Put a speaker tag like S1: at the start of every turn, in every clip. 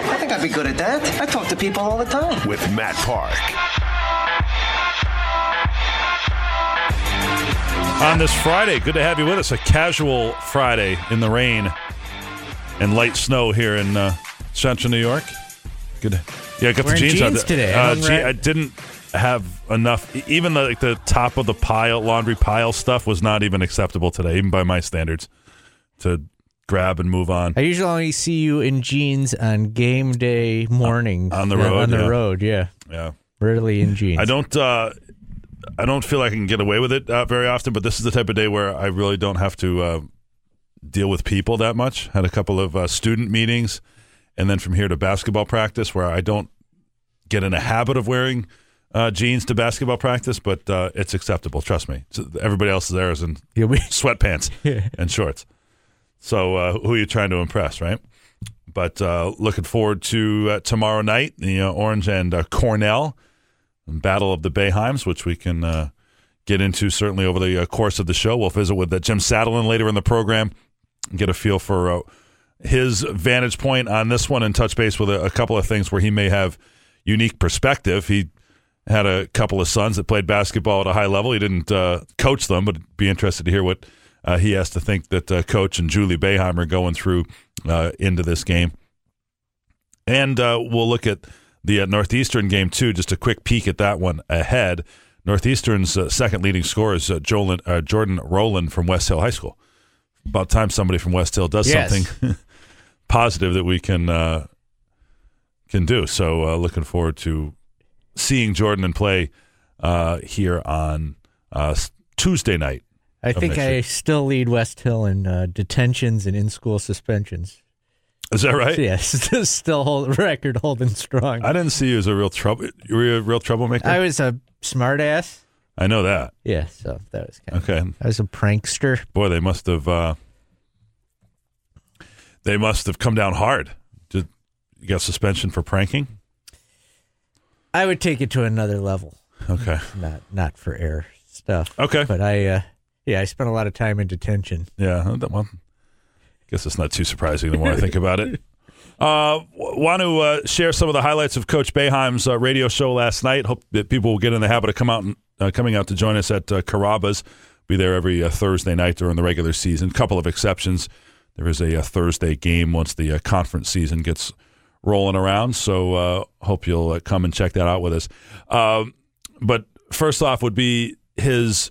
S1: I think I'd be good at that. I talk to people all the time.
S2: with Matt Park.
S3: on this Friday. Good to have you with us. A casual Friday in the rain and light snow here in uh, central New York. Good. Yeah, I got
S4: Wearing
S3: the jeans, on.
S4: jeans today.
S3: Uh, je-
S4: right-
S3: I didn't have enough. Even the, like the top of the pile, laundry pile stuff was not even acceptable today, even by my standards. To grab and move on.
S4: I usually only see you in jeans on game day morning
S3: On the
S4: Yeah,
S3: road,
S4: On the
S3: yeah.
S4: road, yeah.
S3: Yeah.
S4: Rarely in jeans.
S3: I don't. Uh, I don't feel like I can get away with it uh, very often, but this is the type of day where I really don't have to uh, deal with people that much. Had a couple of uh, student meetings, and then from here to basketball practice, where I don't get in a habit of wearing uh, jeans to basketball practice, but uh, it's acceptable. Trust me. So everybody else there is in
S4: Yeah, we-
S3: sweatpants and shorts. So uh, who are you trying to impress, right? But uh, looking forward to uh, tomorrow night, the uh, Orange and uh, Cornell Battle of the Boeheims, which we can get into certainly over the course of the show. We'll visit with Jim Satalin later in the program, get a feel for his vantage point on this one, and touch base with a, a couple of things where he may have unique perspective. He had a couple of sons that played basketball at a high level. He didn't uh, coach them, but be interested to hear what uh, he has to think that uh, coach and Julie Boeheim are going through uh, into this game. And uh, we'll look at the uh, Northeastern game too. Just a quick peek at that one ahead. Northeastern's uh, second leading scorer is uh, Jolin, uh, Jordan Roland from West Hill High School. About time somebody from West Hill does
S4: Yes.
S3: something positive that we can uh, can do. So uh, looking forward to seeing Jordan and play uh, here on uh, Tuesday night.
S4: I think I still lead West Hill in uh, detentions and in school suspensions.
S3: Is that right?
S4: Yes, still hold record holding strong.
S3: I didn't see you as a real trouble. Were You a real troublemaker.
S4: I was a smartass.
S3: I know that.
S4: Yeah, so that was kind of.
S3: Okay.
S4: I was a prankster.
S3: Boy, they must have. Uh, they must have come down hard. Did you got suspension for pranking?
S4: I would take it to another level.
S3: Okay.
S4: Not not for air stuff.
S3: Okay.
S4: But I, uh, yeah, I spent a lot of time in detention.
S3: Yeah. That one. Guess it's not too surprising the more I think about it. Uh, want to uh, share some of the highlights of Coach Boeheim's uh, radio show last night. Hope that people will get in the habit of come out and, uh, coming out to join us at uh, Carrabba's. Be there every uh, Thursday night during the regular season. Couple of exceptions. There is a, uh Thursday game once the uh, conference season gets rolling around. So uh, hope you'll uh, come and check that out with us. Um, but first off, would be his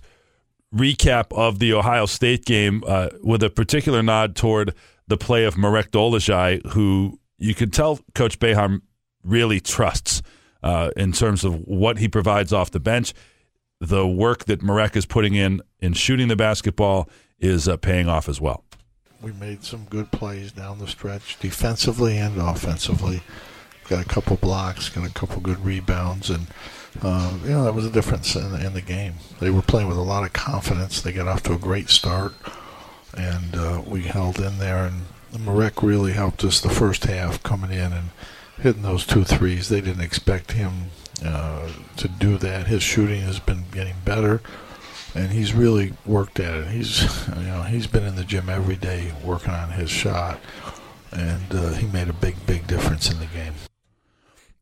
S3: recap of the Ohio State game uh, with a particular nod toward the play of Marek Dolezaj, who you could tell Coach Boeheim really trusts uh, in terms of what he provides off the bench. The work that Marek is putting in in shooting the basketball is uh, paying off as well.
S5: We made some good plays down the stretch, defensively and offensively. Got a couple blocks, got a couple good rebounds, and uh, you know that was a difference in, in the game. They were playing with a lot of confidence. They got off to a great start, and uh, we held in there. And Marek really helped us the first half, coming in and hitting those two threes. They didn't expect him uh, to do that. His shooting has been getting better and he's really worked at it. He's you know he's been in the gym every day working on his shot, and uh, he made a big big difference in the game.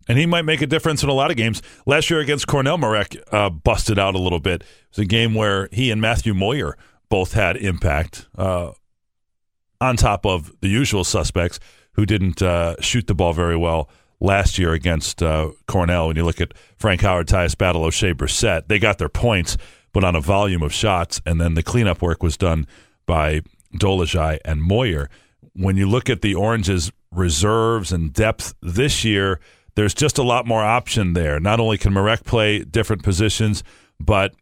S3: And he might make a difference in a lot of games. Last year against Cornell, Marek uh, busted out a little bit. It was a game where he and Matthew Moyer both had impact uh, on top of the usual suspects who didn't uh, shoot the ball very well last year against uh, Cornell. When you look at Frank Howard, Tyus Battle, Oshae Brissett, they got their points, but on a volume of shots. And then the cleanup work was done by Dolezaj and Moyer. When you look at the Oranges' reserves and depth this year, there's just a lot more option there. Not only can Marek play different positions, but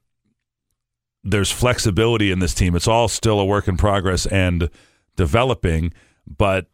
S3: there's flexibility in this team. It's all still a work in progress and developing, but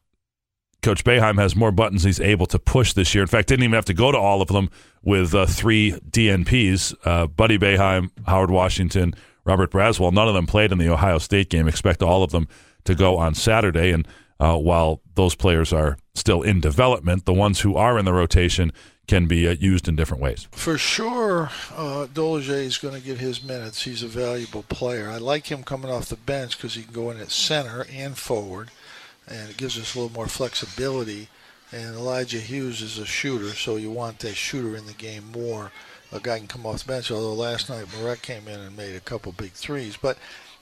S3: Coach Boeheim has more buttons he's able to push this year. In fact, didn't even have to go to all of them with uh, three DNPs uh, Buddy Boeheim, Howard Washington, Robert Braswell. None of them played in the Ohio State game. Expect all of them to go on Saturday. And uh, while those players are still in development, the ones who are in the rotation can be uh, used in different ways.
S5: For sure, uh, Dolezaj is going to get his minutes. He's a valuable player. I like him coming off the bench because he can go in at center and forward, and it gives us a little more flexibility. And Elijah Hughes is a shooter, so you want that shooter in the game more. A guy can come off the bench, although last night Marek came in and made a couple big threes. But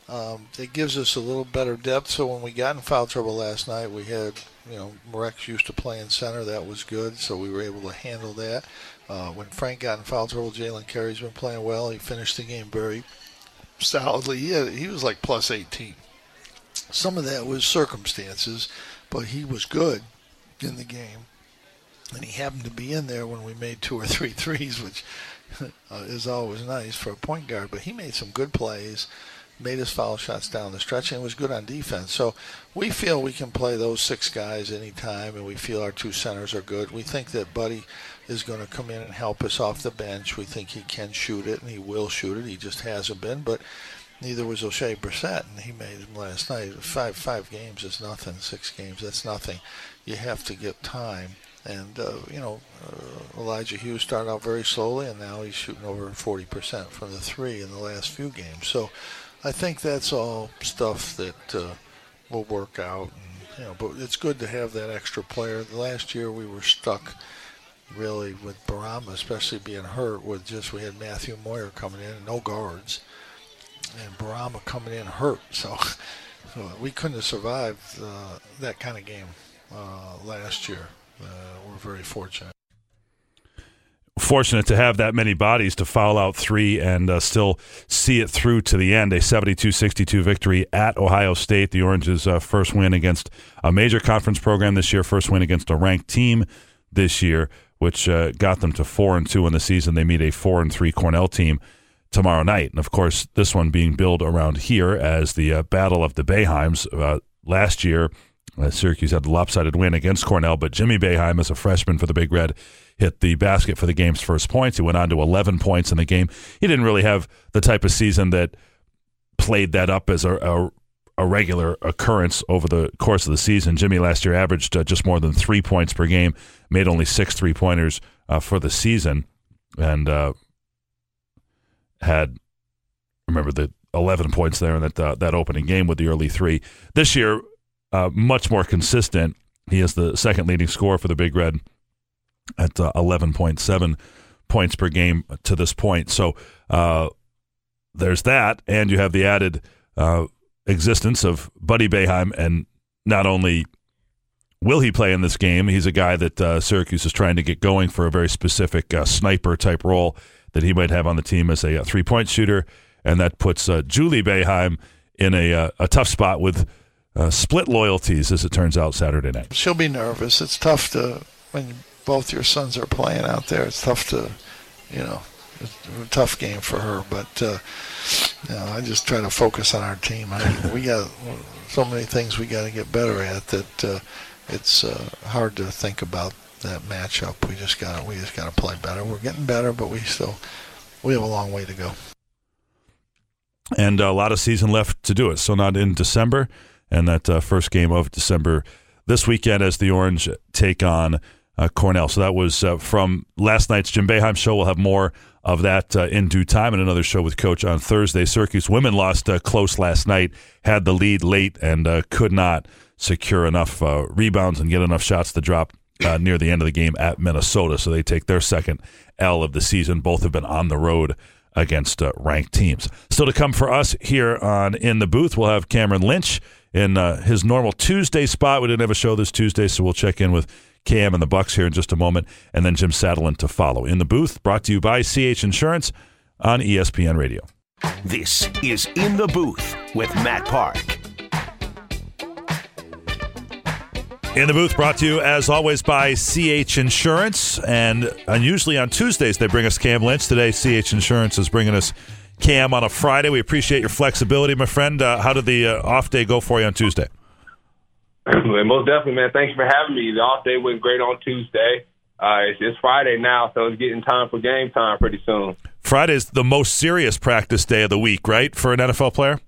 S5: um, it gives us a little better depth. So when we got in foul trouble last night, we had, you know, Marek's used to play in center. That was good. So we were able to handle that. Uh, when Frank got in foul trouble, Jalen Carey's been playing well. He finished the game very solidly. He, had, he was like plus 18. Some of that was circumstances, but he was good in the game. And he happened to be in there when we made two or three threes, which uh, is always nice for a point guard. But he made some good plays made his foul shots down the stretch and was good on defense. So we feel we can play those six guys anytime, and we feel our two centers are good. We think that Buddy is going to come in and help us off the bench. We think he can shoot it, and he will shoot it. He just hasn't been, but neither was Oshae Brissett, and he made him last night. Five five games is nothing. Six games that's nothing. You have to get time. And uh, you know, uh, Elijah Hughes started out very slowly, and now he's shooting over 40% from the three in the last few games. So I think that's all stuff that uh, will work out. And, you know, but it's good to have that extra player. Last year we were stuck really with Bourama, especially being hurt. With just we had Matthew Moyer coming in, no guards, and Bourama coming in hurt. So, so we couldn't have survived uh, that kind of game uh, last year. Uh, we're very fortunate
S3: fortunate to have that many bodies to foul out three and uh, still see it through to the end. A 72 62 victory at Ohio State. The Oranges' uh, first win against a major conference program this year, first win against a ranked team this year, which uh, got them to 4 and 2 in the season. They meet a 4 and 3 Cornell team tomorrow night. And of course, this one being billed around here as the uh, Battle of the Boeheims. Uh, last year, uh, Syracuse had the lopsided win against Cornell, but Jimmy Boeheim, as a freshman for the Big Red, hit the basket for the game's first points. He went on to 11 points in the game. He didn't really have the type of season that played that up as a, a, a regular occurrence over the course of the season. Jimmy last year averaged uh, just more than three points per game, made only six three pointers uh, for the season, and uh, had remember the 11 points there in that uh, that opening game with the early three. This year, uh, much more consistent. He is the second leading scorer for the Big Red at uh, 11.7 points per game to this point. So uh, there's that, and you have the added uh, existence of Buddy Boeheim, and not only will he play in this game, he's a guy that uh, Syracuse is trying to get going for a very specific uh, sniper type role that he might have on the team as a, a three point shooter, and that puts uh, Julie Boeheim in a, a tough spot with. split loyalties, as it turns out, Saturday night.
S5: She'll be nervous. It's tough to when both your sons are playing out there. It's tough to, you know, it's a tough game for her. But uh, you know, I just try to focus on our team. I, we got so many things we got to get better at that uh, it's uh, hard to think about that matchup. We just got we just got to play better. We're getting better, but we still we have a long way to go.
S3: And a lot of season left to do it. So not in December, and that uh, first game of December this weekend as the Orange take on uh, Cornell. So that was uh, from last night's Jim Boeheim show. We'll have more of that uh, in due time and another show with Coach on Thursday. Syracuse women lost uh, close last night, had the lead late, and uh, could not secure enough uh, rebounds and get enough shots to drop near the end of the game at Minnesota. So they take their second L of the season. Both have been on the road against ranked teams. Still to come for us here on In the Booth, we'll have Cameron Lynch in his normal Tuesday spot. We didn't have a show this Tuesday, so we'll check in with Cam and the Bucks here in just a moment, and then Jim Satalin to follow. In the booth, brought to you by CH Insurance on ESPN Radio.
S2: This is In the Booth with Matt Park.
S3: In the booth, brought to you as always by CH Insurance, and unusually on Tuesdays they bring us Cam Lynch. Today, CH Insurance is bringing us Cam on a Friday. We appreciate your flexibility, my friend. Uh, how did the uh, off day go for you on Tuesday?
S6: Most definitely, man. Thanks for having me. The off day went great on Tuesday. Uh, it's, it's Friday now, so it's getting time for game time pretty soon.
S3: Friday's the most serious practice day of the week, right, for an NFL player?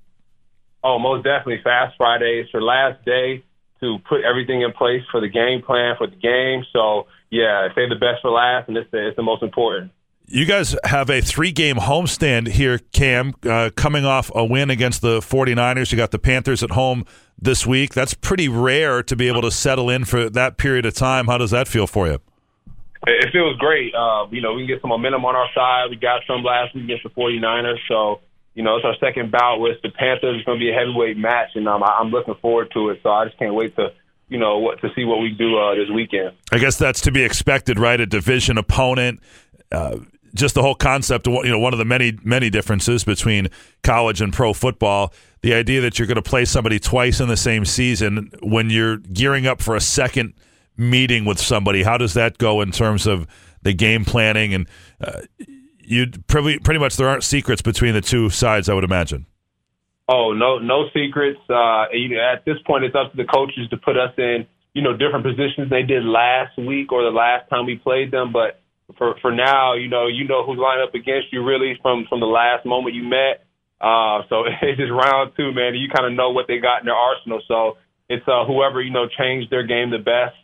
S6: Oh, most definitely. Fast Friday. It's your last day to put everything in place for the game plan for the game. So, yeah, say the best for last, and it's the, it's the most important.
S3: You guys have a three game homestand here, Cam, uh, coming off a win against the 49ers. You got the Panthers at home this week. That's pretty rare to be able to settle in for that period of time. How does that feel for you?
S6: It feels great. Uh, you know, we can get some momentum on our side. We got some last week against the 49ers. So, you know, it's our second bout with the Panthers. It's going to be a heavyweight match, and um, I'm looking forward to it. So I just can't wait to, you know, what, to see what we do uh, this weekend.
S3: I guess that's to be expected, right? A division opponent. Uh, just the whole concept of you know one of the many many differences between college and pro football the idea that you're going to play somebody twice in the same season when you're gearing up for a second meeting with somebody. How does that go in terms of the game planning? And uh, you pretty pretty much there aren't secrets between the two sides I would imagine.
S6: Oh no no secrets. Uh, at this point it's up to the coaches to put us in you know different positions they did last week or the last time we played them. But for for now, you know, you know who's lined up against you really from from the last moment you met. Uh, so it's just round two, man. You kind of know what they got in their arsenal. So it's uh, whoever you know changed their game the best,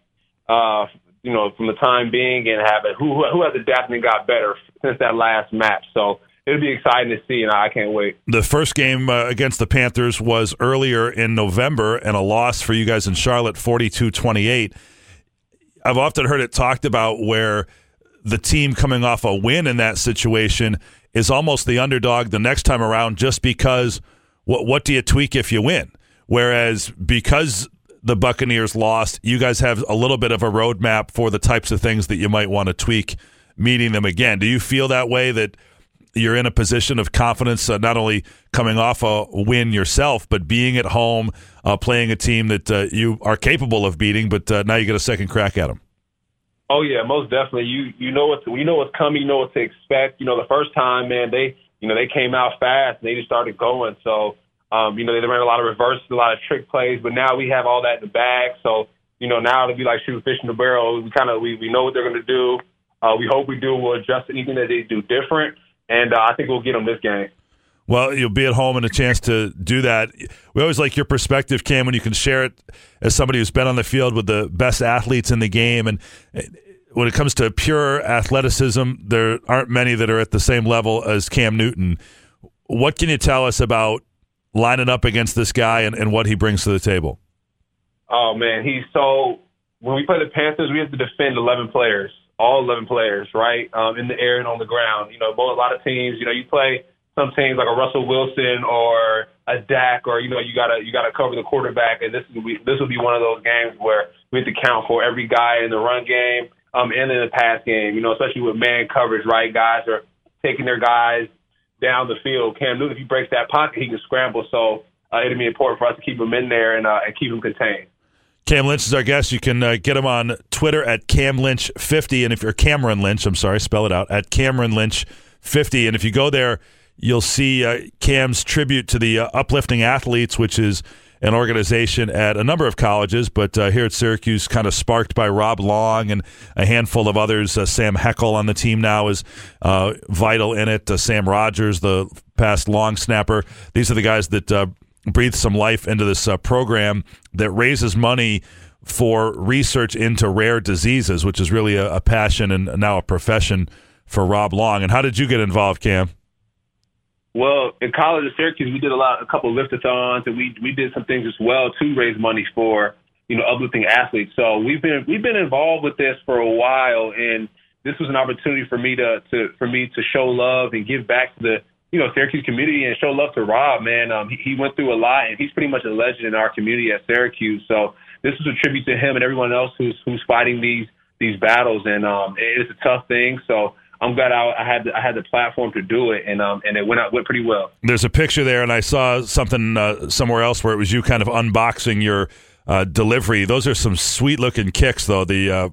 S6: uh, you know, from the time being, and have it who who has adapted and got better since that last match. So it'll be exciting to see, and I can't wait.
S3: The first game uh, against the Panthers was earlier in November, and a loss for you guys in Charlotte, 42-28. I've often heard it talked about where the team coming off a win in that situation is almost the underdog the next time around just because what what do you tweak if you win? Whereas because the Buccaneers lost, you guys have a little bit of a roadmap for the types of things that you might want to tweak meeting them again. Do you feel that way that you're in a position of confidence, uh, not only coming off a win yourself, but being at home, uh, playing a team that uh, you are capable of beating, but uh, now you get a second crack at them?
S6: Oh yeah, most definitely. You you know what you know what's coming. You know what to expect. You know the first time, man, they you know they came out fast. and They just started going. So um, you know they ran a lot of reverses, a lot of trick plays. But now we have all that in the bag. So you know now it'll be like shooting fish in the barrel. We kind of we we know what they're going to do. Uh, we hope we do. We'll adjust anything that they do different, and uh, I think we'll get them this game.
S3: Well, you'll be at home and a chance to do that. We always like your perspective, Cam, when you can share it as somebody who's been on the field with the best athletes in the game. And when it comes to pure athleticism, there aren't many that are at the same level as Cam Newton. What can you tell us about lining up against this guy and, and what he brings to the table?
S6: Oh, man. He's so. When we play the Panthers, we have to defend 11 players, all 11 players, right? Um, in the air and on the ground. You know, a lot of teams, you know, you play some teams like a Russell Wilson or a Dak, or you know, you gotta you gotta cover the quarterback, and this will be this will be one of those games where we have to count for every guy in the run game, um, and in the pass game. You know, especially with man coverage, right? Guys are taking their guys down the field. Cam Newton, if he breaks that pocket, he can scramble. So uh, it'll be important for us to keep him in there and uh, and keep him contained.
S3: Cam Lynch is our guest. You can uh, get him on Twitter at Cam Lynch 50. And if you're Cameron Lynch, I'm sorry, spell it out at Cameron Lynch 50. And if you go there, you'll see uh, Cam's tribute to the uh, Uplifting Athletes, which is an organization at a number of colleges, but uh, here at Syracuse, kind of sparked by Rob Long and a handful of others. Uh, Sam Heckel on the team now is uh, vital in it. Uh, Sam Rogers, the past long snapper. These are the guys that breathe some life into this program that raises money for research into rare diseases, which is really a, a passion and now a profession for Rob Long. And how did you get involved, Cam?
S6: Well, in college at Syracuse, we did a lot, a couple of liftathons, and we we did some things as well to raise money for you know uplifting athletes. So we've been we've been involved with this for a while, and this was an opportunity for me to to for me to show love and give back to the you know Syracuse community and show love to Rob. Man, um, he, he went through a lot, and he's pretty much a legend in our community at Syracuse. So this is a tribute to him and everyone else who's who's fighting these these battles, and um, it's a tough thing. So I'm glad I, I had the, I had the platform to do it, and um and it went out went pretty well.
S3: There's a picture there, and I saw something uh, somewhere else where it was you kind of unboxing your uh, delivery. Those are some sweet looking kicks, though. The uh,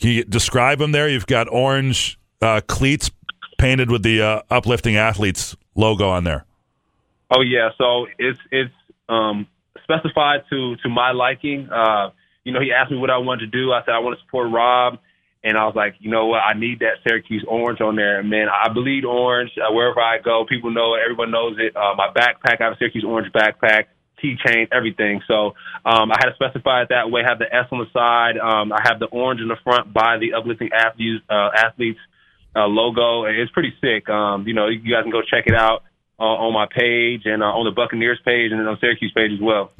S3: can you describe them there? You've got orange uh, cleats painted with the uh, uplifting athletes logo on there.
S6: Oh yeah, so it's it's um specified to to my liking. Uh, you know, he asked me what I wanted to do. I said I want to support Rob, and I was like, you know what, I need that Syracuse orange on there. And man, I bleed orange uh, wherever I go. People know it. Everyone knows it. Uh, my backpack, I have a Syracuse orange backpack, keychain, everything. So um, I had to specify it that way. Have the S on the side. Um, I have the orange in the front by the uplifting athletes uh, athletes uh, logo. It's pretty sick. Um, you know, you guys can go check it out uh, on my page and uh, on the Buccaneers page and on Syracuse page as well.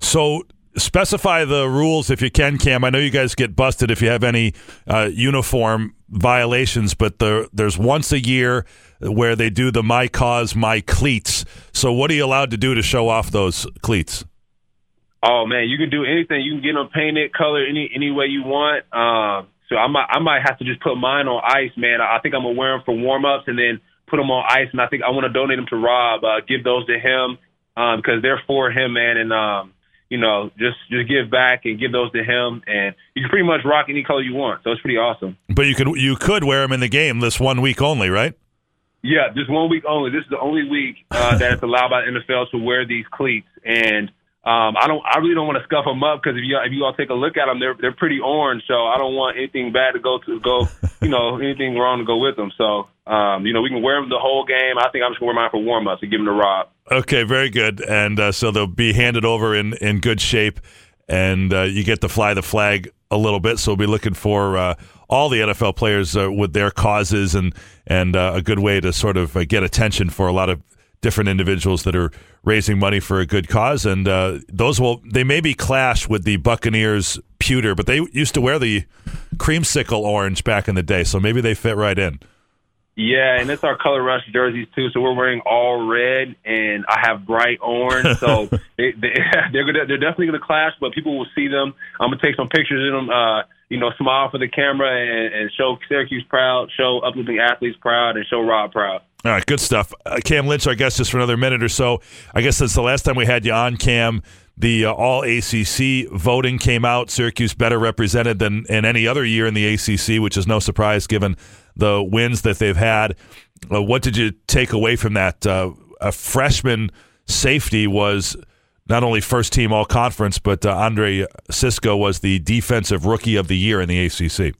S3: So specify the rules if you can, Cam. I know you guys get busted if you have any uh, uniform violations, but the, there's once a year where they do the My Cause, My Cleats. So what are you allowed to do to show off those cleats?
S6: Oh man, you can do anything. You can get them painted, color any any way you want. Um, so I might I might have to just put mine on ice, man. I think I'm gonna wear them for warm ups and then put them on ice. And I think I want to donate them to Rob, uh, give those to him because um, they're for him, man. And um, you know, just just give back and give those to him, and you can pretty much rock any color you want. So it's pretty awesome.
S3: But you could you could wear them in the game this one week only, right?
S6: Yeah, just one week only. This is the only week uh, that it's allowed by the NFL to wear these cleats, and um, I don't. I really don't want to scuff them up because if you if you all take a look at them, they're they're pretty orange. So I don't want anything bad to go to go, you know, anything wrong to go with them. So um, you know, we can wear them the whole game. I think I'm just gonna wear mine for warm ups and give them to Rob.
S3: Okay, very good. And uh, so they'll be handed over in in good shape, and uh, you get to fly the flag a little bit. So we'll be looking for uh, all the NFL players uh, with their causes and and uh, a good way to sort of uh, get attention for a lot of different individuals that are raising money for a good cause, and those will they maybe clash with the Buccaneers pewter, but they used to wear the creamsicle orange back in the day, so maybe they fit right in.
S6: Yeah, and it's our color rush jerseys too. So we're wearing all red, and I have bright orange. So they, they, they're gonna, they're definitely going to clash, but people will see them. I'm gonna take some pictures of them. Uh, you know, smile for the camera and, and show Syracuse proud, show uplifting athletes proud, and show Rob proud.
S3: All right, good stuff. Uh, Cam Lynch, I guess, just for another minute or so. I guess that's the last time we had you on, Cam. The uh, All ACC voting came out. Syracuse better represented than in any other year in the ACC, which is no surprise given the wins that they've had. Uh, what did you take away from that? Uh, a freshman safety was not only first team All Conference, but uh, Andre Cisco was the defensive rookie of the year in the ACC.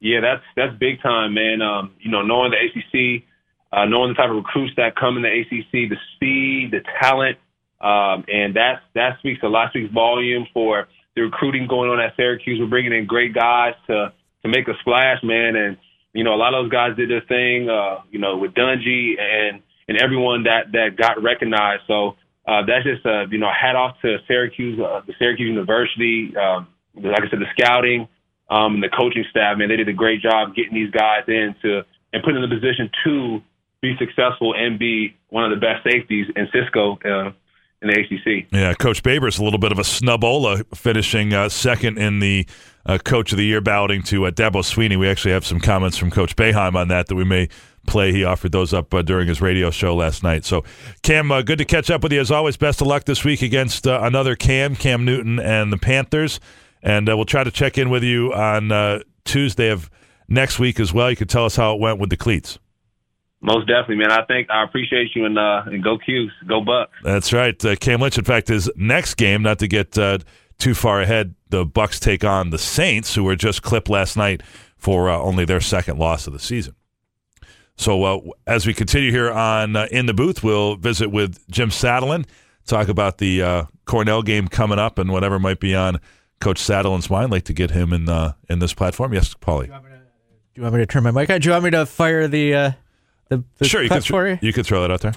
S6: Yeah, that's that's big time, man. Um, you know, knowing the ACC uh, knowing the type of recruits that come in the ACC, the speed, the talent, um, and that that speaks a lot speaks volume for the recruiting going on at Syracuse. We're bringing in great guys to to make a splash, man, and you know a lot of those guys did their thing, uh, you know, with Dungey and and everyone that that got recognized. So uh, that's just uh, you know hat off to Syracuse, uh, the Syracuse University. Um, like I said, the scouting, um, and the coaching staff, man, they did a great job getting these guys in to and putting in a position to be successful and be one of the best safeties in Cisco uh, in the ACC.
S3: Yeah, Coach Babers a little bit of a snubola, finishing uh, second in the uh, Coach of the Year balloting to uh, Dabo Swinney. We actually have some comments from Coach Boeheim on that that we may play. He offered those up uh, during his radio show last night. So, Cam, uh, good to catch up with you as always. Best of luck this week against uh, another Cam, Cam Newton, and the Panthers. And uh, we'll try to check in with you on Tuesday of next week as well. You can tell us how it went with the cleats.
S6: Most definitely, man. I think I appreciate you and uh, and go 'Cuse, go Bucks.
S3: That's right. Uh, Cam Lynch, in fact, his next game, not to get uh, too far ahead, the Bucks take on the Saints, who were just clipped last night for uh, only their second loss of the season. So uh, as we continue here on uh, in the booth, we'll visit with Jim Satalin, talk about the uh, Cornell game coming up and whatever might be on Coach Satalin's mind. I'd like to get him in uh, in this platform. Yes, Paulie. Do
S4: you want me to turn my mic on? Do you want me to fire the uh, the, the
S3: sure, you could,
S4: for you?
S3: you could throw that out there.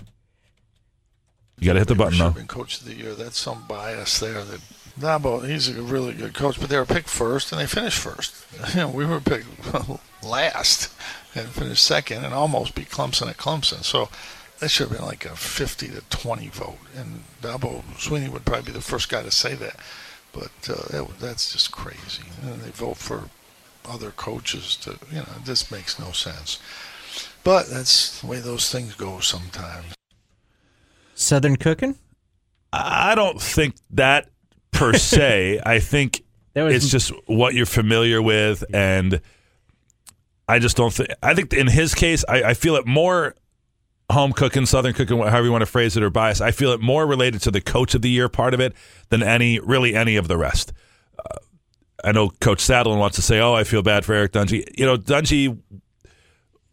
S3: You got to hit the button, though.
S5: Been coach of the year. That's some bias there. That Dabo, he's a really good coach, but they were picked first and they finished first. We were picked last and finished second and almost beat Clemson at Clemson. So that should have been like a 50 to 20 vote. And Dabo Swinney would probably be the first guy to say that. But uh, that, that's just crazy. And they vote for other coaches to, you know, this makes no sense. But that's the way those things go sometimes.
S4: Southern cooking?
S3: I don't think that per se. I think
S4: was,
S3: it's just what you're familiar with, and I just don't think. I think in his case, I, I feel it more home cooking, southern cooking, however you want to phrase it, or bias. I feel it more related to the coach of the year part of it than any really any of the rest. Uh, I know Coach Satalin wants to say, "Oh, I feel bad for Eric Dungey." You know, Dungey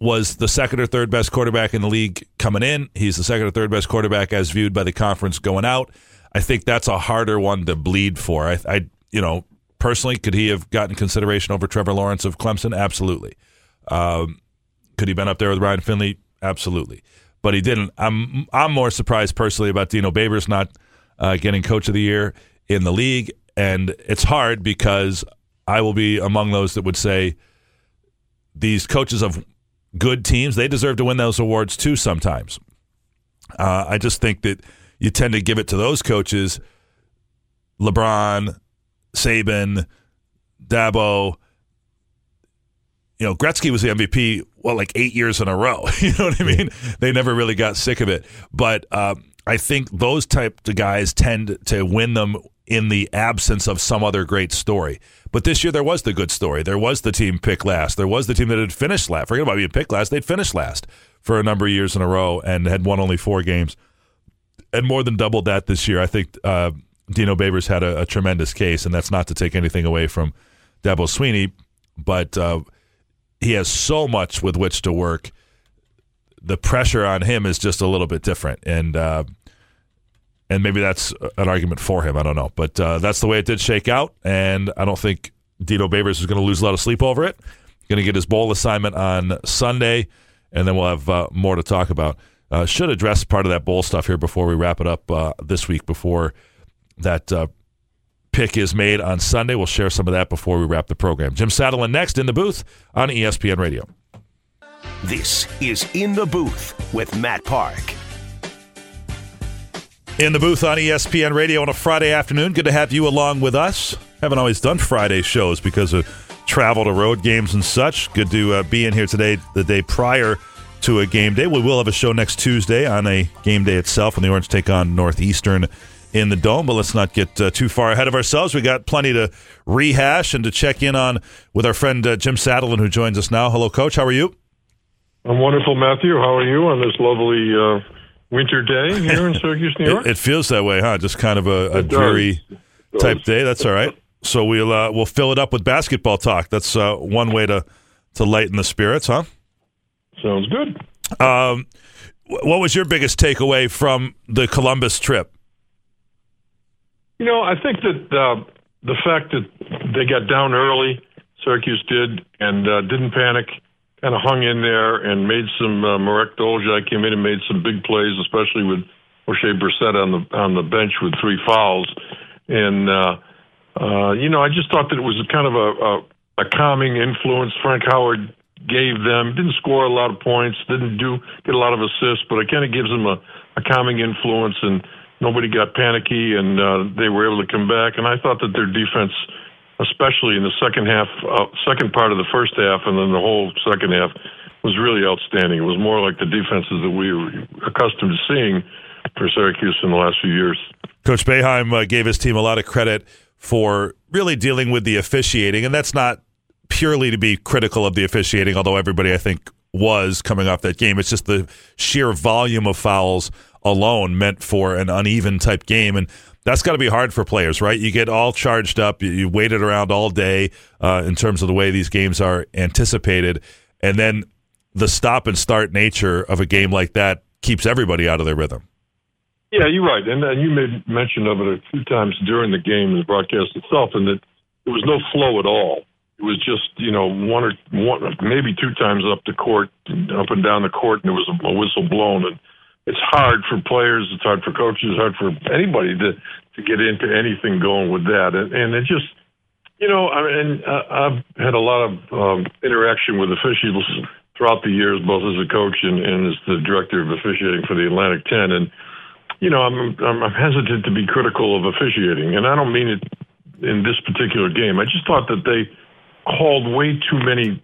S3: was the second or third best quarterback in the league coming in. He's the second or third best quarterback as viewed by the conference going out. I think that's a harder one to bleed for. I, I you know, personally, could he have gotten consideration over Trevor Lawrence of Clemson? Absolutely. Um, could he been up there with Ryan Finley? Absolutely. But he didn't. I'm I'm more surprised personally about Dino Babers not uh, getting Coach of the Year in the league, and it's hard because I will be among those that would say these coaches of good teams they deserve to win those awards too. Sometimes, uh, I just think that you tend to give it to those coaches, LeBron, Saban, Dabo. You know, Gretzky was the MVP, well, like eight years in a row. You know what I mean? They never really got sick of it. But um, I think those type of guys tend to win them in the absence of some other great story. But this year there was the good story. There was the team picked last. There was the team that had finished last. Forget about being picked last. They'd finished last for a number of years in a row and had won only four games. And more than doubled that this year. I think uh, Dino Babers had a, a, tremendous case, and that's not to take anything away from Dabo Swinney, but uh, he has so much with which to work. The pressure on him is just a little bit different, and uh, and maybe that's an argument for him. I don't know, but uh, that's the way it did shake out, and I don't think Dino Babers is going to lose a lot of sleep over it. Going to get his bowl assignment on Sunday, and then we'll have uh, more to talk about. Uh, should address part of that bowl stuff here before we wrap it up uh, this week. Before that uh, pick is made on Sunday, we'll share some of that before we wrap the program. Jim Satalin next in the booth on ESPN Radio.
S2: This is in the booth with Matt Park.
S3: In the booth on ESPN Radio on a Friday afternoon. Good to have you along with us. Haven't always done Friday shows because of travel to road games and such. Good to uh, be in here today, the day prior to a game day. We will have a show next Tuesday on a game day itself when the Orange take on Northeastern in the Dome. But let's not get uh, too far ahead of ourselves. We got plenty to rehash and to check in on with our friend uh, Jim Satalin, who joins us now. Hello, Coach. How are you?
S7: I'm wonderful, Matthew. How are you on this lovely uh, winter day here in Syracuse, New York?
S3: it, it, feels that way, huh? Just kind of a, a dreary type day. That's all right. So we'll uh, we'll fill it up with basketball talk. That's uh, one way to to lighten the spirits, huh?
S7: Sounds good.
S3: Um, what was your biggest takeaway from the Columbus trip?
S7: You know, I think that uh, the fact that they got down early, Syracuse did, and uh, didn't panic kind of hung in there and made some. Uh, Marek Dolezaj came in and made some big plays, especially with Oshae Brissett on the on the bench with three fouls. And uh, uh, you know, I just thought that it was kind of a, a, a calming influence. Frank Howard gave them didn't score a lot of points, didn't do get a lot of assists, but it kind of gives them a, a calming influence and. Nobody got panicky, and uh, they were able to come back. And I thought that their defense especially in the second half, uh, second part of the first half, and then the whole second half was really outstanding. It was more like the defenses that we were accustomed to seeing for Syracuse in the last few years.
S3: Coach Boeheim uh, gave his team a lot of credit for really dealing with the officiating, and that's not purely to be critical of the officiating, although everybody I think was coming off that game. It's just the sheer volume of fouls alone meant for an uneven type game, and that's got to be hard for players, right? You get all charged up, you, you waited around all day uh, in terms of the way these games are anticipated, and then the stop and start nature of a game like that keeps everybody out of their rhythm.
S7: Yeah, you're right, and, and you made mention of it a few times during the game and the broadcast itself, and that there was no flow at all. It was just you know one or one maybe two times up the court, up and down the court, and there was a, a whistle blown, and it's hard for players, it's hard for coaches, it's hard for anybody to to get into anything going with that, and, and it just you know, I mean, uh, I've had a lot of um, interaction with officials throughout the years, both as a coach and, and as the director of officiating for the Atlantic Ten, and you know, I'm, I'm I'm hesitant to be critical of officiating, and I don't mean it in this particular game. I just thought that they called way too many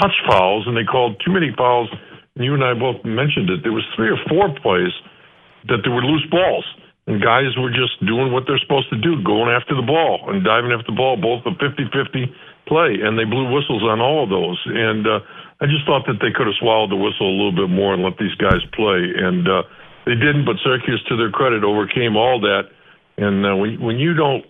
S7: touch fouls, and they called too many fouls you and I both mentioned it. There was three or four plays that there were loose balls, and guys were just doing what they're supposed to do, going after the ball and diving after the ball, both a 50-50 play, and they blew whistles on all of those. And uh, I just thought that they could have swallowed the whistle a little bit more and let these guys play, and uh, they didn't. But Syracuse, to their credit, overcame all that. And uh, when when you don't,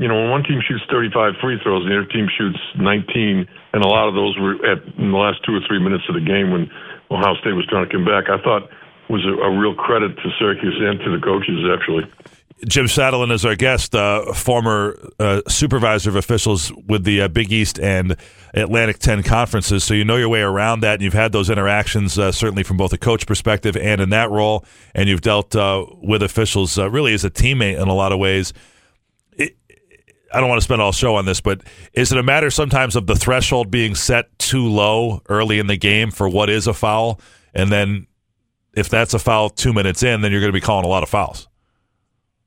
S7: you know, when one team shoots 35 free throws and the other team shoots 19, and a lot of those were at in the last two or three minutes of the game when Ohio State was trying to come back. I thought was a, a real credit to Syracuse and to the coaches actually.
S3: Jim Satalin is our guest, uh, former uh, supervisor of officials with the uh, Big East and Atlantic 10 conferences. So you know your way around that, and you've had those interactions uh, certainly from both a coach perspective and in that role, and you've dealt uh, with officials uh, really as a teammate in a lot of ways. I don't want to spend all show on this, but is it a matter sometimes of the threshold being set too low early in the game for what is a foul, and then if that's a foul two minutes in, then you're going to be calling a lot of fouls?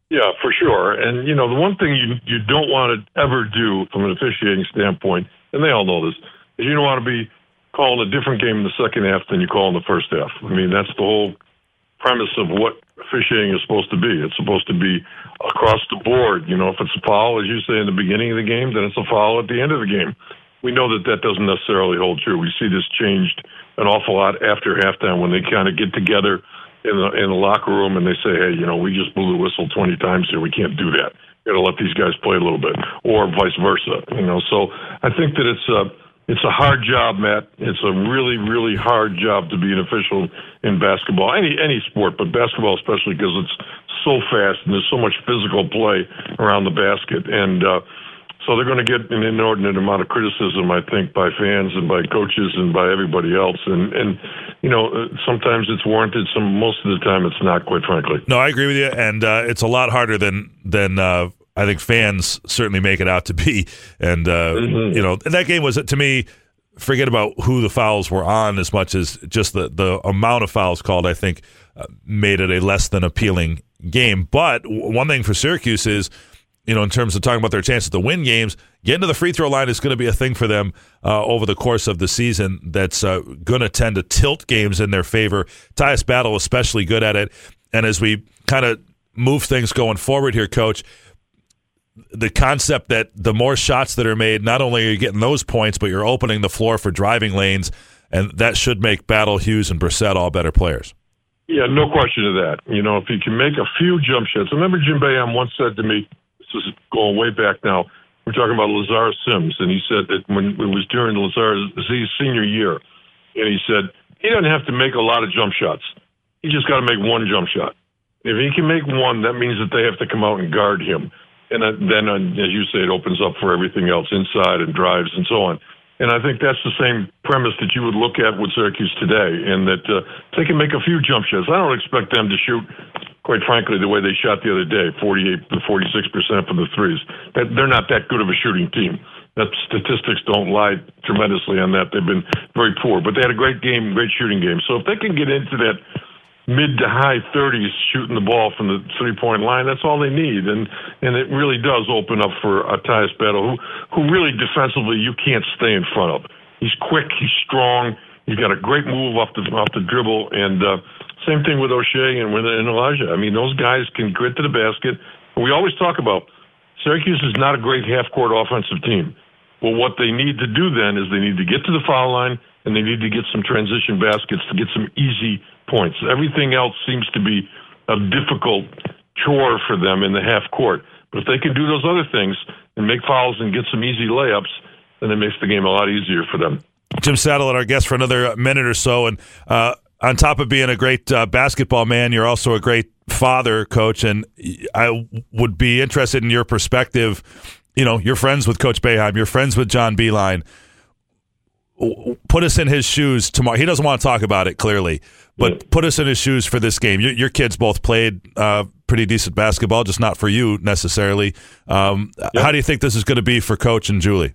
S7: Yeah, for sure. And you know, the one thing you you don't want to ever do from an officiating standpoint, and they all know this, is you don't want to be calling a different game in the second half than you call in the first half. I mean, that's the whole premise of what officiating is supposed to be. It's supposed to be across the board. You know, if it's a foul, as you say in the beginning of the game, then it's a foul at the end of the game. We know that that doesn't necessarily hold true. We see this changed an awful lot after halftime when they kind of get together in the in the locker room and they say, hey, you know, we just blew the whistle 20 times here. We can't do that. Got to let these guys play a little bit, or vice versa. You know, so I think that it's a it's a hard job, Matt. It's a really really hard job to be an official in basketball, any any sport, but basketball especially because it's so fast and there's so much physical play around the basket and. uh so they're going to get an inordinate amount of criticism, I think, by fans and by coaches and by everybody else. And and you know, uh, sometimes it's warranted. Some most of the time, it's not. Quite frankly.
S3: No, I agree with you, and uh, it's a lot harder than than. Uh, I think fans certainly make it out to be, and uh, mm-hmm. you know that game was to me. Forget about who the fouls were on as much as just the the amount of fouls called. I think uh, made it a less than appealing game. But one thing for Syracuse is you know, in terms of talking about their chances to win games, getting to the free throw line is going to be a thing for them uh, over the course of the season that's uh, going to tend to tilt games in their favor. Tyus Battle, especially good at it. And as we kind of move things going forward here, coach, the concept that the more shots that are made, not only are you getting those points, but you're opening the floor for driving lanes, and that should make Battle, Hughes, and Brissett all better players.
S7: Yeah, no question of that. You know, if you can make a few jump shots. Remember Jim Boeheim once said to me, this is going way back now. We're talking about Lazarus Sims, and he said that when it was during Lazar Z's senior year, and he said he doesn't have to make a lot of jump shots. He just got to make one jump shot. If he can make one, that means that they have to come out and guard him. And then, uh, as you say, it opens up for everything else inside and drives and so on. And I think that's the same premise that you would look at with Syracuse today, and that uh, they can make a few jump shots. I don't expect them to shoot quite frankly, the way they shot the other day, 48 to 46 percent for the threes. They're not that good of a shooting team. That statistics don't lie tremendously on that. They've been very poor, but they had a great game, great shooting game. So if they can get into that mid to high 30s shooting the ball from the three point line, that's all they need, and and it really does open up for Tyus Battle, who who really defensively you can't stay in front of. He's quick, he's strong, he's got a great move off the off the dribble, and uh, same thing with Oshae and with and Elijah. I mean, those guys can grit to the basket. We always talk about Syracuse is not a great half court offensive team. Well, what they need to do then is they need to get to the foul line and they need to get some transition baskets to get some easy points. Everything else seems to be a difficult chore for them in the half court. But if they can do those other things and make fouls and get some easy layups, then it makes the game a lot easier for them.
S3: Jim Satalin, our guest for another minute or so, and uh, on top of being a great uh, basketball man, you're also a great father, coach, and I would be interested in your perspective. You know, you're friends with Coach Boeheim, you're friends with John Beilein. Put us in his shoes tomorrow. He doesn't want to talk about it clearly, but put us in his shoes for this game. Your, your kids both played uh, pretty decent basketball, just not for you necessarily. Um, How do you think this is going to be for Coach and Julie?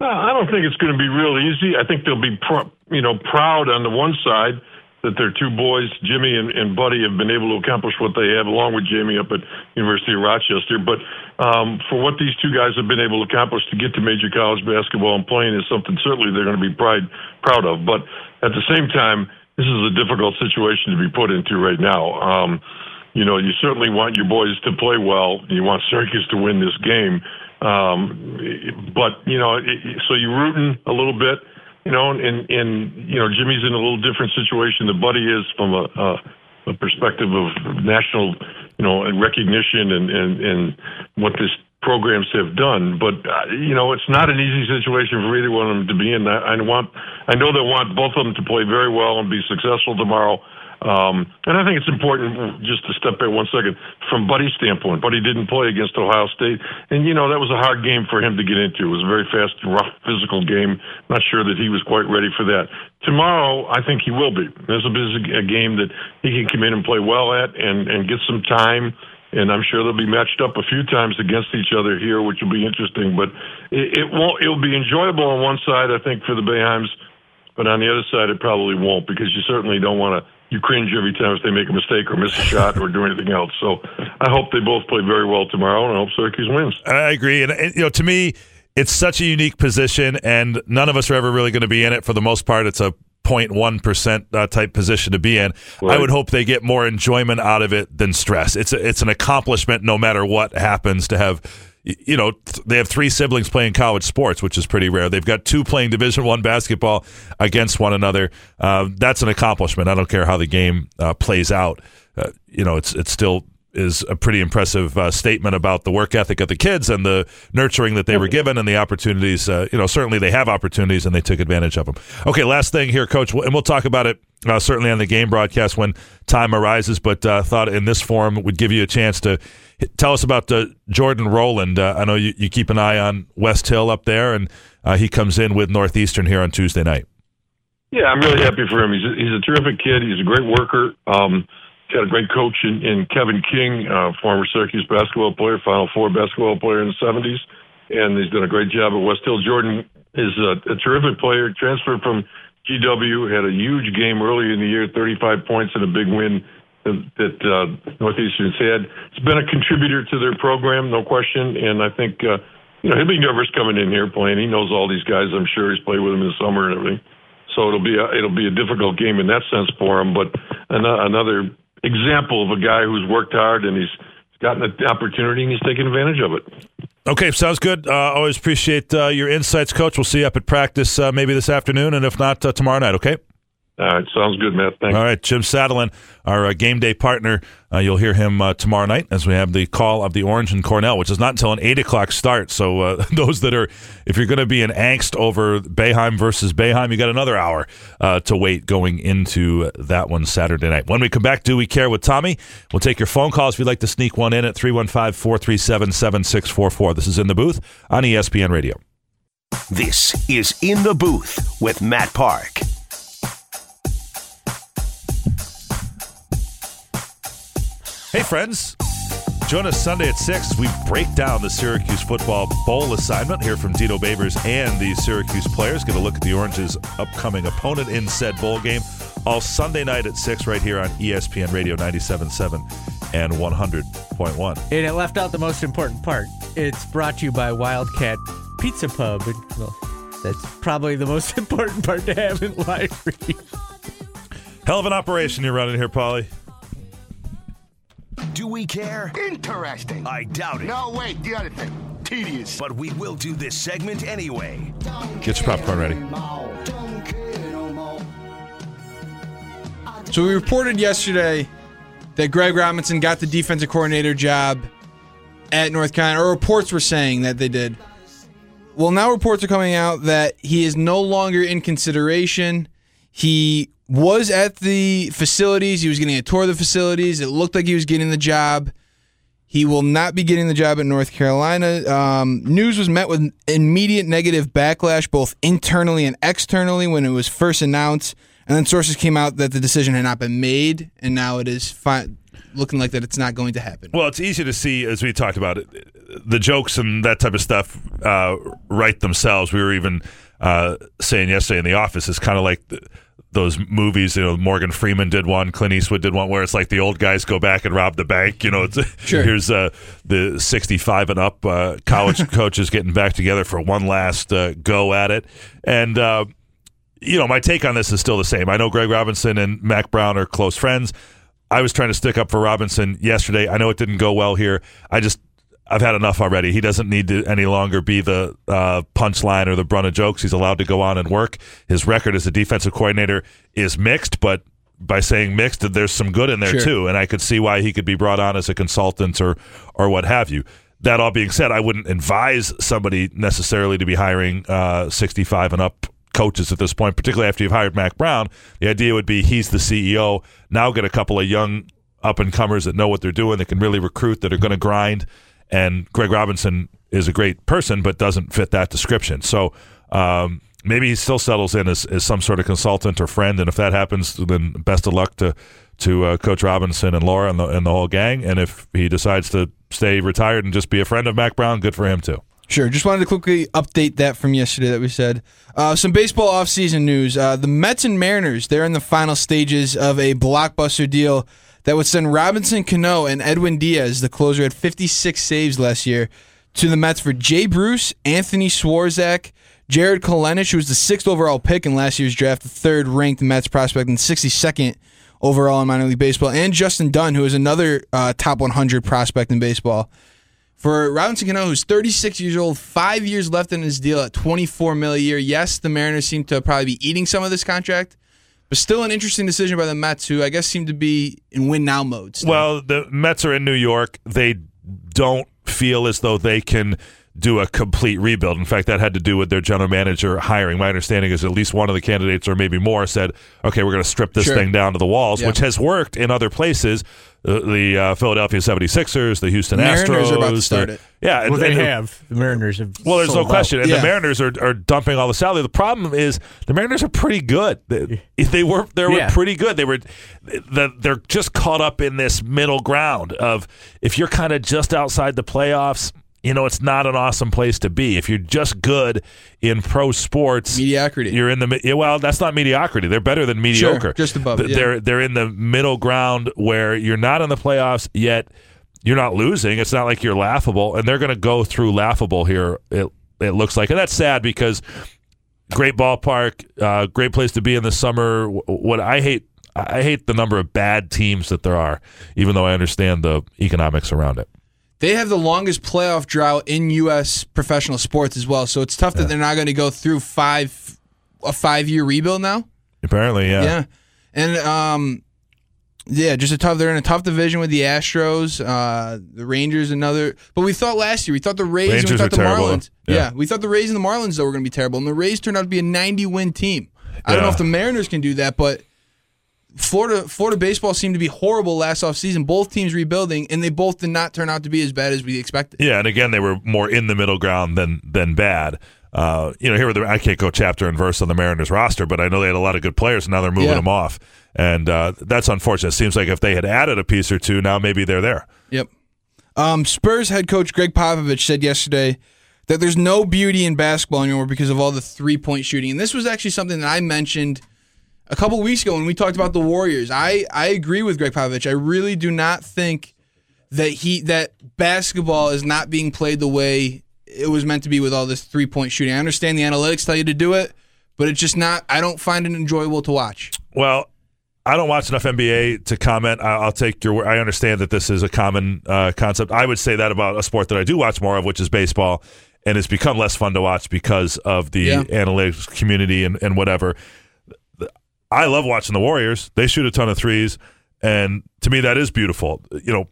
S7: I don't think it's going to be real easy. I think they'll be, pr- you know, proud on the one side that their two boys, Jimmy and, and Buddy, have been able to accomplish what they have, along with Jamie up at University of Rochester. But um, for what these two guys have been able to accomplish to get to major college basketball and playing is something certainly they're going to be pride, proud of. But at the same time, this is a difficult situation to be put into right now. Um, you know, you certainly want your boys to play well. You want Syracuse to win this game. Um, but you know, it, so you're rooting a little bit. You know, and and you know, Jimmy's in a little different situation than Buddy is from a, a, a perspective of national, you know, and recognition and and and what this programs have done. But uh, you know, it's not an easy situation for either one of them to be in. I, I want, I know they want both of them to play very well and be successful tomorrow. Um, and I think it's important just to step back one second from Buddy's standpoint. Buddy didn't play against Ohio State, and you know that was a hard game for him to get into. It was a very fast, rough, physical game. Not sure that he was quite ready for that. Tomorrow, I think he will be. This will be a game that he can come in and play well at, and and get some time and I'm sure they'll be matched up a few times against each other here, which will be interesting. But it, it won't. It'll be enjoyable on one side, I think, for the Boeheims, but on the other side, it probably won't because you certainly don't want to. You cringe every time if they make a mistake or miss a shot or do anything else. So I hope they both play very well tomorrow, and I hope Syracuse wins.
S3: I agree, and, you know, to me, it's such a unique position, and none of us are ever really going to be in it for the most part. It's a 0.1% uh, type position to be in. Right. I would hope they get more enjoyment out of it than stress. It's a, it's an accomplishment no matter what happens to have you know they have three siblings playing college sports which is pretty rare they've got two playing division one basketball against one another uh, that's an accomplishment i don't care how the game uh, plays out uh, you know it's it's still is a pretty impressive uh, statement about the work ethic of the kids and the nurturing that they were given and the opportunities. Uh, you know, certainly they have opportunities and they took advantage of them. Okay, last thing here, Coach, and we'll talk about it uh, certainly on the game broadcast when time arises. But uh, thought in this forum would give you a chance to tell us about uh, Jordan Roland. Uh, I know you, you, keep an eye on Westhill up there, and he comes in with Northeastern here on Tuesday night.
S7: Yeah, I'm really happy for him. He's a, he's a terrific kid. He's a great worker. Um, got a great coach in, in Kevin King, uh, former Syracuse basketball player, Final Four basketball player in the 70s, and he's done a great job at Westhill. Jordan is a, a terrific player, transferred from GW, had a huge game early in the year, 35 points and a big win that, uh, Northeastern's had. He's been a contributor to their program, no question, and I think uh, you know he'll be nervous coming in here playing. He knows all these guys. I'm sure he's played with them in the summer and everything. So it'll be a, it'll be a difficult game in that sense for him, but another example of a guy who's worked hard and he's gotten the opportunity and he's taking advantage of it.
S3: Okay, sounds good. Uh, always appreciate uh, your insights, Coach. We'll see you up at practice uh, maybe this afternoon, and if not, uh, tomorrow night, okay?
S7: All right, sounds good, Matt. Thanks.
S3: All right, Jim Satalin, our uh, game day partner. Uh, you'll hear him uh, tomorrow night as we have the call of the Orange and Cornell, which is not until an eight o'clock start. So uh, those that are, if you're going to be in angst over Boeheim versus Boeheim, you got another hour uh, to wait going into that one Saturday night. When we come back, do we care with Tommy? We'll take your phone calls if you'd like to sneak one in at 315-437-7644. This is in the booth on ESPN Radio.
S2: This is in the booth with Matt Park.
S3: Hey, friends. Join us Sunday at 6 as we break down the Syracuse football bowl assignment. Hear from Dino Babers and the Syracuse players. Get a look at the Orange's upcoming opponent in said bowl game. All Sunday night at 6 right here on ESPN Radio 97.7 and 100.1.
S4: And it left out the most important part. It's brought to you by Wildcat Pizza Pub. And, well, that's probably the most important part to have in life.
S3: Hell of an operation you're running here, Paulie.
S2: Do we care?
S8: Interesting.
S2: I doubt it.
S8: No, wait, the other thing. Tedious.
S2: But we will do this segment anyway.
S3: Get your popcorn ready.
S9: So we reported yesterday that Greg Robinson got the defensive coordinator job at North Carolina, or reports were saying that they did. Well, now reports are coming out that he is no longer in consideration. He was at the facilities. He was getting a tour of the facilities. It looked like he was getting the job. He will not be getting the job at North Carolina. Um, news was met with immediate negative backlash, both internally and externally, when it was first announced. And then sources came out that the decision had not been made, and now it is fi- looking like that it's not going to happen.
S3: Well, it's easy to see, as we talked about it, the jokes and that type of stuff uh, write themselves. We were even uh, saying yesterday in the office, is kind of like. The, those movies. You know, Morgan Freeman did one, Clint Eastwood did one, where it's like the old guys go back and rob the bank. You know, it's,
S9: sure.
S3: here's uh, the 65 and up uh, college coaches getting back together for one last uh, go at it. And uh, you know, my take on this is still the same. I know Greg Robinson and Mack Brown are close friends. I was trying to stick up for Robinson yesterday. I know it didn't go well here. I just I've had enough already. He doesn't need to any longer be the uh, punchline or the brunt of jokes. He's allowed to go on and work. His record as a defensive coordinator is mixed, but by saying mixed, there's some good in there
S9: Sure.
S3: too. And I could see why he could be brought on as a consultant or or what have you. That all being said, I wouldn't advise somebody necessarily to be hiring uh, 65 and up coaches at this point, particularly after you've hired Mack Brown. The idea would be he's the CEO. Now get a couple of young up and comers that know what they're doing, that can really recruit, that are going to grind. And Greg Robinson is a great person, but doesn't fit that description. So um, maybe he still settles in as, as some sort of consultant or friend. And if that happens, then best of luck to to uh, Coach Robinson and Laura and the, and the whole gang. And if he decides to stay retired and just be a friend of Mack Brown, good for him too.
S9: Sure. Just wanted to quickly update that from yesterday that we said. Uh, some baseball offseason news. Uh, the Mets and Mariners, they're in the final stages of a blockbuster deal that would send Robinson Cano and Edwin Diaz, the closer had 56 saves last year, to the Mets for Jay Bruce, Anthony Swarzak, Jarred Kelenic, who was the sixth overall pick in last year's draft, the third ranked Mets prospect and 62nd overall in minor league baseball, and Justin Dunn, who is another uh, top 100 prospect in baseball. For Robinson Cano, who's 36 years old, five years left in his deal at 24 mil a year. Yes, the Mariners seem to probably be eating some of this contract, but still an interesting decision by the Mets, who I guess seem to be in win now mode. still.
S3: Well, the Mets are in New York. They don't feel as though they can do a complete rebuild. In fact, that had to do with their general manager hiring. My understanding is at least one of the candidates, or maybe more, said, "Okay, we're going to strip this
S9: Sure.
S3: thing down to the walls,"
S9: Yeah.
S3: which has worked in other places. The, the uh, Philadelphia 76ers, the Houston
S9: Mariners
S3: Astros.
S9: are about to start
S3: the-
S9: it.
S3: Yeah,
S4: Well,
S3: and-
S4: they
S3: and-
S4: have. The Mariners have.
S3: well, there's no
S4: sold out.
S3: question, and
S9: Yeah.
S3: the Mariners are, are dumping all the salary. The problem is the Mariners are pretty good. They, they were they were
S4: Yeah.
S3: pretty good. They were the, they're just caught up in this middle ground of if you're kind of just outside the playoffs. You know, it's not an awesome place to be. If you're just good in pro sports,
S9: Mediocrity.
S3: You're in the well. That's not mediocrity. They're better than mediocre.
S9: Sure, just above
S3: Th-
S9: it, yeah.
S3: They're they're in the middle ground where you're not in the playoffs yet. You're not losing. It's not like you're laughable, and they're going to go through laughable here. It it looks like, and that's sad because great ballpark, uh, great place to be in the summer. What I hate, I hate the number of bad teams that there are, even though I understand the economics around it.
S9: They have the longest playoff drought in U.S. professional sports as well, so it's tough that they're not going to go through five a five year rebuild now.
S3: Apparently, yeah.
S9: Yeah, and um, yeah, just a tough. They're in a tough division with the Astros, uh, the Rangers, another. But we thought last year, we thought the Rays, and we thought the
S3: terrible.
S9: Marlins.
S3: Yeah.
S9: Yeah. we thought the Rays and the Marlins though were going to be terrible, and the Rays turned out to be a 90 win team. I don't know if the Mariners can do that, but. Florida Florida baseball seemed to be horrible last offseason. Both teams rebuilding, and they both did not turn out to be as bad as we expected.
S3: Yeah, and again, they were more in the middle ground than than bad. Uh, you know, here the, I can't go chapter and verse on the Mariners roster, but I know they had a lot of good players, and now they're moving
S9: Yeah.
S3: them off, and uh, that's unfortunate. It seems like if they had added a piece or two, now maybe they're there.
S9: Yep. Um, Spurs head coach Gregg Popovich said yesterday that there's no beauty in basketball anymore because of all the three point shooting. And this was actually something that I mentioned a couple weeks ago when we talked about the Warriors. I, I agree with Gregg Popovich. I really do not think that he that basketball is not being played the way it was meant to be with all this three point shooting. I understand the analytics tell you to do it, but it's just not. I don't find it enjoyable to watch.
S3: Well, I don't watch enough NBA to comment. I- I'll take your. I understand that this is a common uh, concept. I would say that about a sport that I do watch more of, which is baseball, and it's become less fun to watch because of the
S9: Yeah.
S3: analytics community and, and whatever. I love watching the Warriors. They shoot a ton of threes, and to me, that is beautiful. You know,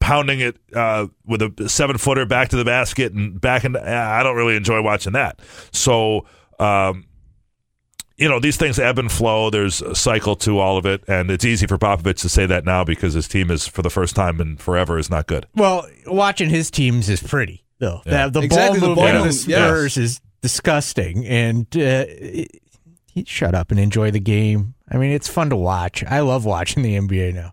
S3: pounding it uh, with a seven footer back to the basket and back in. I don't really enjoy watching that. So. Um, you know, these things ebb and flow. There's a cycle to all of it, and it's easy for Popovich to say that now because his team is, for the first time in forever, is not good.
S4: Well, watching his teams is pretty though.
S3: Yeah.
S4: The, the
S9: Exactly,
S4: ball
S9: ball
S4: movement of the
S9: movement, yes.
S4: Spurs is disgusting, and uh, it- he shut up and enjoy the game. I mean, it's fun to watch. I love watching the NBA now,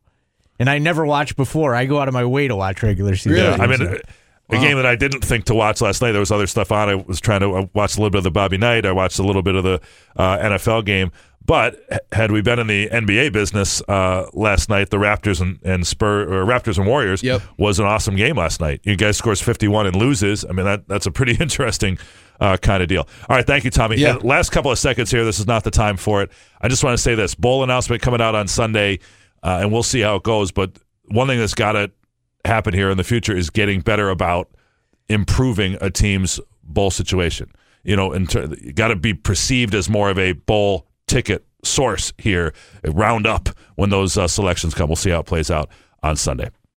S4: and I never watched before. I go out of my way to watch regular season.
S9: Really?
S3: I mean,
S4: games.
S3: a game that I didn't think to watch last night. There was other stuff on. I was trying to watch a little bit of the Bobby Knight. I watched a little bit of the uh, NFL game. But had we been in the NBA business uh, last night, the Raptors and, and Spur or Raptors and Warriors
S9: Yep.
S3: was an awesome game last night. You guys scores fifty one and loses. I mean that that's a pretty interesting uh, kind of deal. All right, thank you, Tommy.
S9: Yeah.
S3: And last couple of seconds here. This is not the time for it. I just want to say this bowl announcement coming out on Sunday, uh, and we'll see how it goes. But one thing that's got to happen here in the future is getting better about improving a team's bowl situation. You know, and ter- got to be perceived as more of a bowl ticket source here. Round up when those uh, selections come. We'll see how it plays out on Sunday.